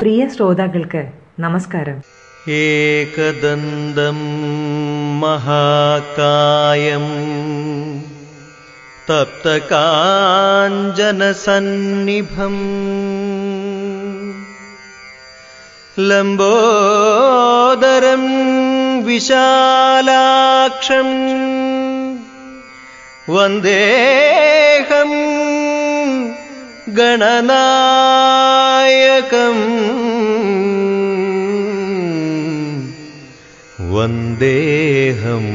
പ്രിയ ശ്രോതാക്കൾക്ക് നമസ്കാരം. ഏകദന്തം മഹാകായം തപ്തകാഞ്ജനസന്നിഭം ലംബോദരം വിശാലാക്ഷം വന്ദേഹം गणनायकम् वन्देऽहं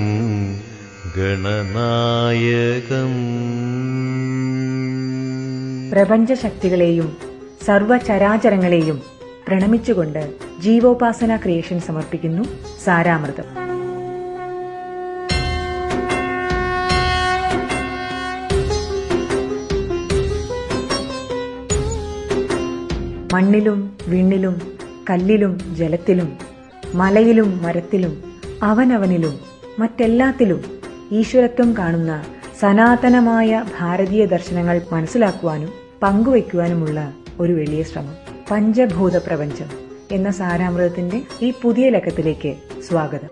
गणनायकम् പ്രപഞ്ചശക്തികളെയും സർവചരാചരങ്ങളെയും പ്രണമിച്ചുകൊണ്ട് ജീവോപാസന ക്രിയേഷൻ സമർപ്പിക്കുന്നു സാരാമൃതം മണ്ണിലും വിണ്ണിലും കല്ലിലും ജലത്തിലും മലയിലും മരത്തിലും അവനവനിലും മറ്റെല്ലാത്തിലും ഈശ്വരത്വം കാണുന്ന സനാതനമായ ഭാരതീയ ദർശനങ്ങൾ മനസ്സിലാക്കുവാനും പങ്കുവയ്ക്കുവാനുമുള്ള ഒരു വലിയ ശ്രമം. പഞ്ചഭൂത പ്രപഞ്ചം എന്ന സാരാമൃതത്തിന്റെ ഈ പുതിയ ലക്കത്തിലേക്ക് സ്വാഗതം.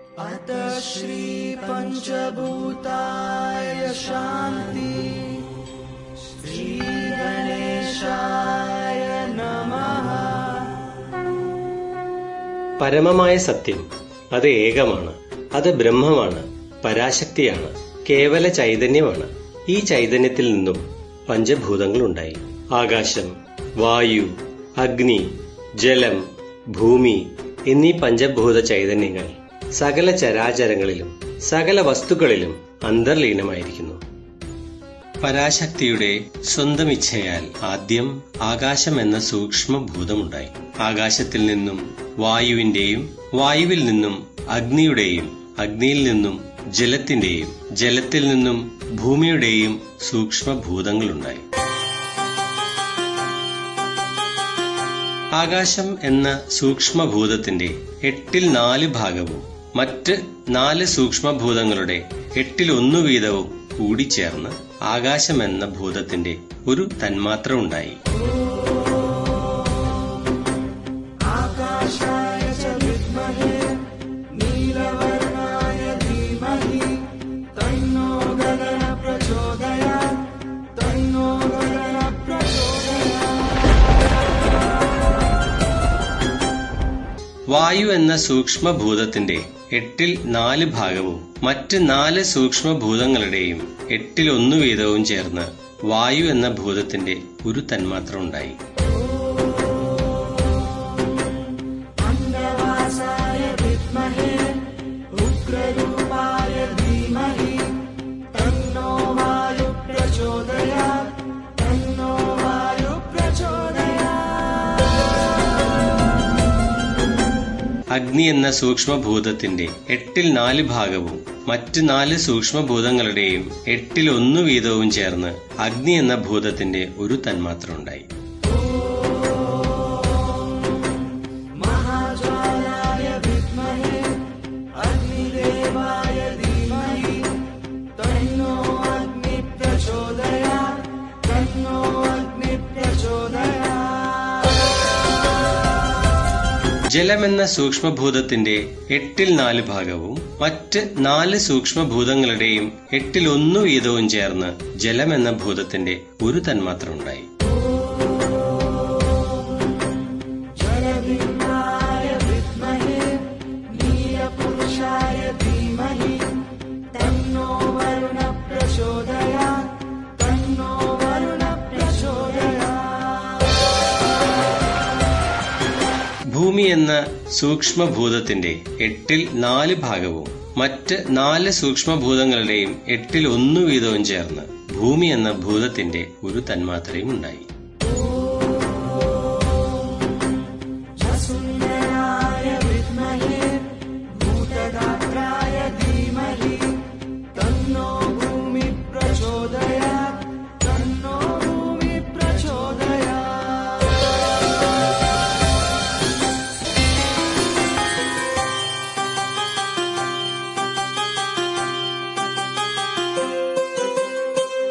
പരമമായ സത്യം. അത് ഏകമാണ്. അത് ബ്രഹ്മമാണ്. പരാശക്തിയാണ്. കേവല ചൈതന്യമാണ്. ഈ ചൈതന്യത്തിൽ നിന്നും പഞ്ചഭൂതങ്ങൾ ഉണ്ടായി ആകാശം വായു അഗ്നി ജലം ഭൂമി എന്നീ പഞ്ചഭൂത ചൈതന്യങ്ങൾ സകല ചരാചരങ്ങളിലും സകല വസ്തുക്കളിലും അന്തർലീനമായിരിക്കുന്നു. പരാശക്തിയുടെ സ്വന്തം ഇച്ഛയാൽ ആദ്യം ആകാശം എന്ന സൂക്ഷ്മഭൂതമുണ്ടായി. ആകാശത്തിൽ നിന്നും വായുവിന്റെയും വായുവിൽ നിന്നും അഗ്നിയുടെയും അഗ്നിയിൽ നിന്നും ജലത്തിന്റെയും ജലത്തിൽ നിന്നും ഭൂമിയുടെയും സൂക്ഷ്മഭൂതങ്ങളുണ്ടായി. ആകാശം എന്ന സൂക്ഷ്മഭൂതത്തിന്റെ എട്ടിൽ നാല് ഭാഗവും മറ്റ് നാല് സൂക്ഷ്മഭൂതങ്ങളുടെ എട്ടിൽ ഒന്നു വീതവും കൂടിച്ചേർന്ന് ആകാശം എന്ന ഭൂതത്തിന്റെ ഒരു തന്മാത്ര ഉണ്ടായി. വായു എന്ന സൂക്ഷ്മഭൂതത്തിന്റെ എട്ടിൽ നാല് ഭാഗവും മറ്റ് നാല് സൂക്ഷ്മഭൂതങ്ങളുടെയും എട്ടിൽ ഒന്നു വീതവും ചേർന്ന് വായു എന്ന ഭൂതത്തിന്റെ ഒരു തന്മാത്ര ഉണ്ടായി അഗ്നി എന്ന സൂക്ഷ്മഭൂതത്തിന്റെ എട്ടിൽ നാല് ഭാഗവും മറ്റ് നാല് സൂക്ഷ്മഭൂതങ്ങളുടെയും എട്ടിൽ ഒന്നു വീതവും ചേർന്ന് അഗ്നി എന്ന ഭൂതത്തിന്റെ ഒരു തന്മാത്ര ഉണ്ടായി ജലമെന്ന സൂക്ഷ്മഭൂതത്തിന്റെ എട്ടിൽ നാല് ഭാഗവും മറ്റ് നാല് സൂക്ഷ്മഭൂതങ്ങളുടെയും എട്ടിൽ ഒന്നു വീതവും ചേർന്ന് ജലമെന്ന ഭൂതത്തിന്റെ ഒരു തന്മാത്ര ഉണ്ടായി ഭൂമി എന്ന സൂക്ഷ്മഭൂതത്തിന്റെ എട്ടിൽ നാല് ഭാഗവും മറ്റ് നാല് സൂക്ഷ്മഭൂതങ്ങളുടെയും എട്ടിൽ ഒന്നു വീതവും ചേർന്ന് ഭൂമി എന്ന ഭൂതത്തിന്റെ ഒരു തന്മാത്രയും ഉണ്ടായി.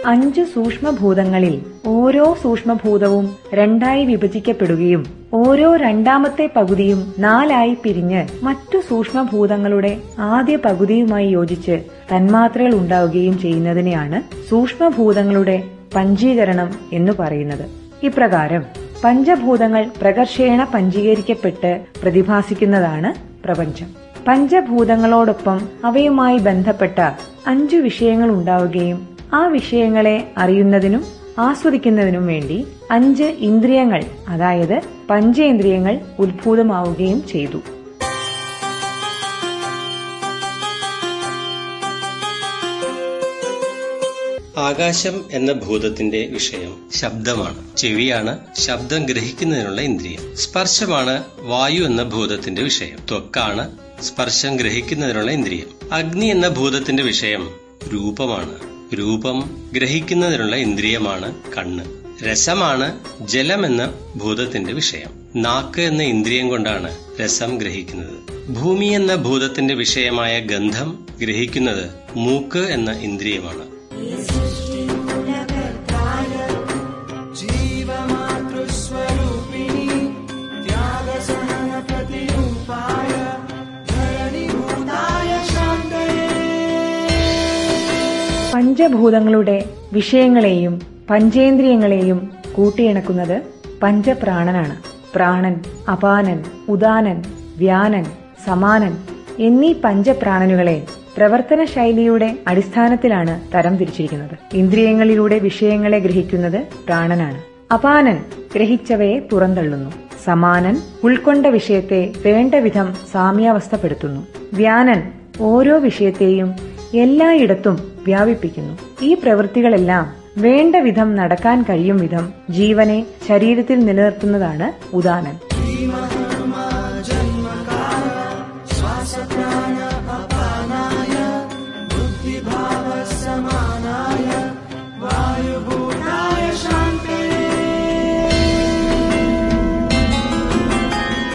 അഞ്ച് സൂക്ഷ്മഭൂതങ്ങളിൽ ഓരോ സൂക്ഷ്മഭൂതവും രണ്ടായി വിഭജിക്കപ്പെടുകയും ഓരോ രണ്ടാമത്തെ പകുതിയും നാലായി പിരിഞ്ഞ് മറ്റു സൂക്ഷ്മഭൂതങ്ങളുടെ ആദ്യ പകുതിയുമായി യോജിച്ച് തന്മാത്രകൾ ഉണ്ടാവുകയും ചെയ്യുന്നതിനെയാണ് സൂക്ഷ്മഭൂതങ്ങളുടെ പഞ്ചീകരണം എന്ന് പറയുന്നത്. ഇപ്രകാരം പഞ്ചഭൂതങ്ങൾ പ്രകർഷേണ പഞ്ചീകരിക്കപ്പെട്ട് പ്രതിഭാസിക്കുന്നതാണ് പ്രപഞ്ചം. പഞ്ചഭൂതങ്ങളോടൊപ്പം അവയുമായി ബന്ധപ്പെട്ട അഞ്ചു വിഷയങ്ങൾ ഉണ്ടാവുകയും ആ വിഷയങ്ങളെ അറിയുന്നതിനും ആസ്വദിക്കുന്നതിനും വേണ്ടി അഞ്ച് ഇന്ദ്രിയങ്ങൾ അതായത് പഞ്ചേന്ദ്രിയങ്ങൾ ഉത്ഭൂതമാവുകയും ചെയ്തു. ആകാശം എന്ന ഭൂതത്തിന്റെ വിഷയം ശബ്ദമാണ്. ചെവിയാണ് ശബ്ദം ഗ്രഹിക്കുന്നതിനുള്ള ഇന്ദ്രിയം. സ്പർശമാണ് വായു എന്ന ഭൂതത്തിന്റെ വിഷയം. ത്വക്കാണ് സ്പർശം ഗ്രഹിക്കുന്നതിനുള്ള ഇന്ദ്രിയം. അഗ്നി എന്ന ഭൂതത്തിന്റെ വിഷയം രൂപമാണ്. രൂപം ഗ്രഹിക്കുന്നതിനുള്ള ഇന്ദ്രിയമാണ് കണ്ണ്. രസമാണ് ജലമെന്ന ഭൂതത്തിന്റെ വിഷയം. നാക്ക് എന്ന ഇന്ദ്രിയം കൊണ്ടാണ് രസം ഗ്രഹിക്കുന്നത്. ഭൂമി എന്ന ഭൂതത്തിന്റെ വിഷയമായ ഗന്ധം ഗ്രഹിക്കുന്നത് മൂക്ക് എന്ന ഇന്ദ്രിയമാണ്. ജീവമാതൃസ്വരൂപിണി ത്യാഗസഹന പ്രതിയൂപ പഞ്ചഭൂതങ്ങളുടെ വിഷയങ്ങളെയും പഞ്ചേന്ദ്രിയങ്ങളെയും കൂട്ടിയിണക്കുന്നത് പഞ്ചപ്രാണനാണ്. പ്രാണൻ അപാനൻ ഉദാനൻ വ്യാനൻ സമാനൻ എന്നീ പഞ്ചപ്രാണനുകളെ പ്രവർത്തന ശൈലിയുടെ അടിസ്ഥാനത്തിലാണ് തരം തിരിച്ചിരിക്കുന്നത്. ഇന്ദ്രിയങ്ങളിലൂടെ വിഷയങ്ങളെ ഗ്രഹിക്കുന്നത് പ്രാണനാണ്. അപാനൻ ഗ്രഹിച്ചവയെ പുറന്തള്ളുന്നു. സമാനൻ ഉൾക്കൊണ്ട വിഷയത്തെ വേണ്ട വിധം സാമ്യാവസ്ഥപ്പെടുത്തുന്നു. വ്യാനൻ ഓരോ വിഷയത്തെയും എല്ലായിടത്തും വ്യാപിപ്പിക്കുന്നു. ഈ പ്രവൃത്തികളെല്ലാം വേണ്ട വിധം നടക്കാൻ കഴിയും വിധം ജീവനെ ശരീരത്തിൽ നിലനിർത്തുന്നതാണ് ഉദാനൻ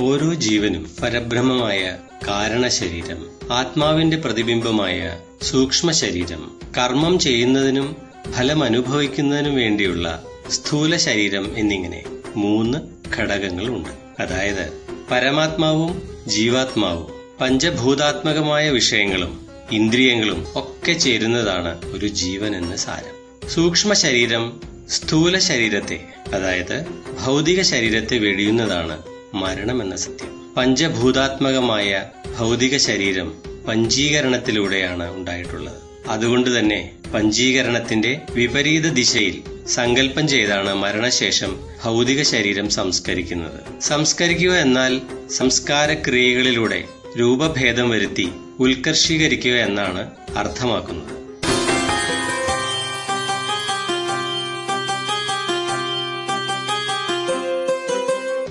ഓരോ ജീവനും പരബ്രഹ്മമായ കാരണശരീരം ആത്മാവിന്റെ പ്രതിബിംബമായ സൂക്ഷ്മ ശരീരം കർമ്മം ചെയ്യുന്നതിനും ഫലം അനുഭവിക്കുന്നതിനും വേണ്ടിയുള്ള സ്ഥൂല ശരീരം എന്നിങ്ങനെ മൂന്ന് ഘടകങ്ങളുണ്ട്. അതായത് പരമാത്മാവും ജീവാത്മാവും പഞ്ചഭൂതാത്മകമായ വിഷയങ്ങളും ഇന്ദ്രിയങ്ങളും ഒക്കെ ചേരുന്നതാണ് ഒരു ജീവൻ എന്ന സാരം. സൂക്ഷ്മ ശരീരം സ്ഥൂല ശരീരത്തെ അതായത് ഭൗതിക ശരീരത്തെ വെടിയുന്നതാണ് മരണം എന്ന സത്യം. പഞ്ചഭൂതാത്മകമായ ഭൗതിക ശരീരം പഞ്ചീകരണത്തിലൂടെയാണ് ഉണ്ടായിട്ടുള്ളത്. അതുകൊണ്ട് തന്നെ പഞ്ചീകരണത്തിന്റെ വിപരീത ദിശയിൽ സങ്കല്പം ചെയ്താണ് മരണശേഷം ഭൗതിക ശരീരം സംസ്കരിക്കുന്നത്. സംസ്കരിക്കുക എന്നാൽ സംസ്കാരക്രിയകളിലൂടെ രൂപഭേദം വരുത്തി ഉത്കർഷീകരിക്കുക എന്നാണ് അർത്ഥമാക്കുന്നത്.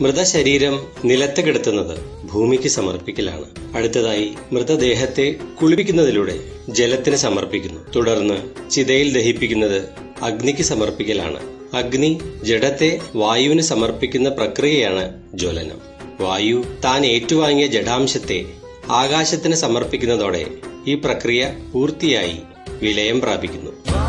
മൃതശരീരം നിലത്ത് കിടത്തുന്നത് ഭൂമിക്ക് സമർപ്പിക്കലാണ്. അടുത്തതായി മൃതദേഹത്തെ കുളിപ്പിക്കുന്നതിലൂടെ ജലത്തിന് സമർപ്പിക്കുന്നു. തുടർന്ന് ചിതയിൽ ദഹിപ്പിക്കുന്നത് അഗ്നിക്ക് സമർപ്പിക്കലാണ്. അഗ്നി ജഡത്തെ വായുവിന് സമർപ്പിക്കുന്ന പ്രക്രിയയാണ് ജ്വലനം. വായു താൻ ഏറ്റുവാങ്ങിയ ജഡാംശത്തെ ആകാശത്തിന് സമർപ്പിക്കുന്നതോടെ ഈ പ്രക്രിയ പൂർത്തിയായി വിലയം പ്രാപിക്കുന്നു.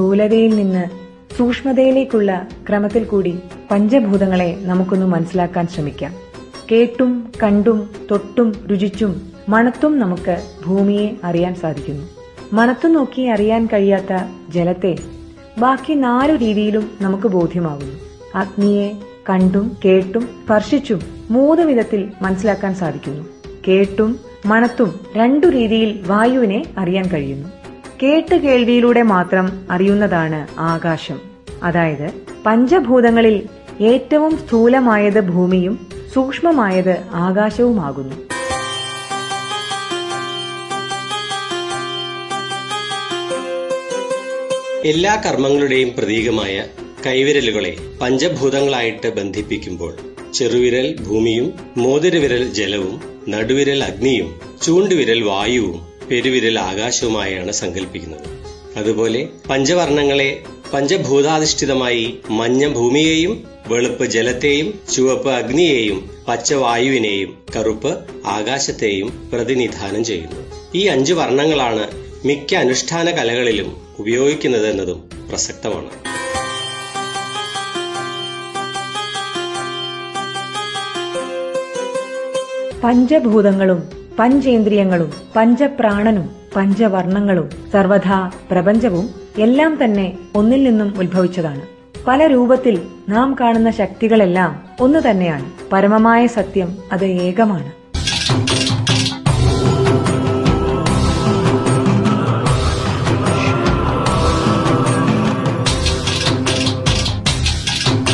സ്ഥൂലതയിൽ നിന്ന് സൂക്ഷ്മതയിലേക്കുള്ള ക്രമത്തിൽ കൂടി പഞ്ചഭൂതങ്ങളെ നമുക്കൊന്ന് മനസ്സിലാക്കാൻ ശ്രമിക്കാം. കേട്ടും കണ്ടും തൊട്ടും രുചിച്ചും മണത്തും നമുക്ക് ഭൂമിയെ അറിയാൻ സാധിക്കുന്നു. മണത്തു നോക്കി അറിയാൻ കഴിയാത്ത ജലത്തെ ബാക്കി നാലു രീതിയിലും നമുക്ക് ബോധ്യമാകുന്നു അഗ്നിയെ കണ്ടും കേട്ടും സ്പർശിച്ചും മൂന്ന് വിധത്തിൽ മനസ്സിലാക്കാൻ സാധിക്കുന്നു. കേട്ടും മണത്തും രണ്ടു രീതിയിൽ വായുവിനെ അറിയാൻ കഴിയുന്നു. കേട്ട് കേൾവിയിലൂടെ മാത്രം അറിയുന്നതാണ് ആകാശം. അതായത് പഞ്ചഭൂതങ്ങളിൽ ഏറ്റവും സ്ഥൂലമായത് ഭൂമിയും സൂക്ഷ്മമായത് ആകാശവുമാകുന്നു. എല്ലാ കർമ്മങ്ങളുടെയും പ്രതീകമായ കൈവിരലുകളെ പഞ്ചഭൂതങ്ങളായിട്ട് ബന്ധിപ്പിക്കുമ്പോൾ ചെറുവിരൽ ഭൂമിയും മോതിരവിരൽ ജലവും നടുവിരൽ അഗ്നിയും ചൂണ്ടുവിരൽ വായുവും പെരുവിരൽ ആകാശവുമായാണ് സങ്കല്പിക്കുന്നത് അതുപോലെ പഞ്ചവർണങ്ങളെ പഞ്ചഭൂതാധിഷ്ഠിതമായി മഞ്ഞ ഭൂമിയെയും വെളുപ്പ് ജലത്തെയും ചുവപ്പ് അഗ്നിയെയും പച്ച വായുവിനെയും കറുപ്പ് ആകാശത്തെയും പ്രതിനിധാനം ചെയ്യുന്നു. ഈ അഞ്ച് വർണങ്ങളാണ് മിക്ക അനുഷ്ഠാന കലകളിലും ഉപയോഗിക്കുന്നത് എന്നതും പ്രസക്തമാണ്. പഞ്ചഭൂതങ്ങളും പഞ്ചേന്ദ്രിയങ്ങളും പഞ്ചപ്രാണനും പഞ്ചവർണങ്ങളും സർവഥാ പ്രപഞ്ചവും എല്ലാം തന്നെ ഒന്നിൽ നിന്നും ഉത്ഭവിച്ചതാണ്. പല രൂപത്തിൽ നാം കാണുന്ന ശക്തികളെല്ലാം ഒന്നു തന്നെയാണ്. പരമമായ സത്യം അത് ഏകമാണ്.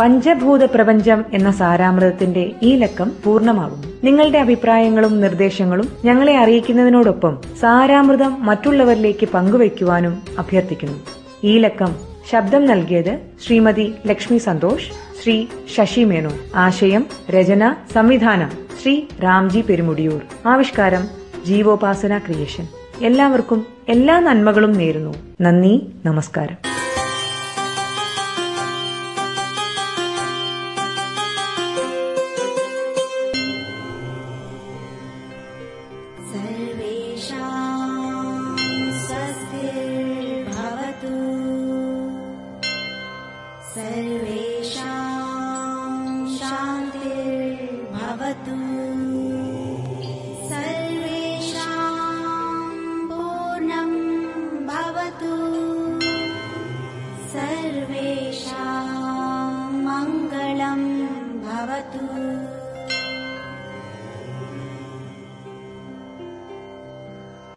പഞ്ചഭൂത പ്രപഞ്ചം എന്ന സാരാമൃതത്തിന്റെ ഈ ലക്കം പൂർണമാകുന്നു. നിങ്ങളുടെ അഭിപ്രായങ്ങളും നിർദ്ദേശങ്ങളും ഞങ്ങളെ അറിയിക്കുന്നതിനോടൊപ്പം സാരാമൃതം മറ്റുള്ളവരിലേക്ക് പങ്കുവയ്ക്കുവാനും അഭ്യർത്ഥിക്കുന്നു. ഈ ലക്കം ശബ്ദം നൽകിയത് ശ്രീമതി ലക്ഷ്മി സന്തോഷ് ശ്രീ ശശി മേനോ ആശയം രചന സംവിധാനം ശ്രീ രാംജി പെരുമുടിയൂർ. ആവിഷ്കാരം ജീവോപാസന ക്രിയേഷൻ. എല്ലാവർക്കും എല്ലാ നന്മകളും നേരുന്നു. നന്ദി നമസ്കാരം. शान्तिर्भवतु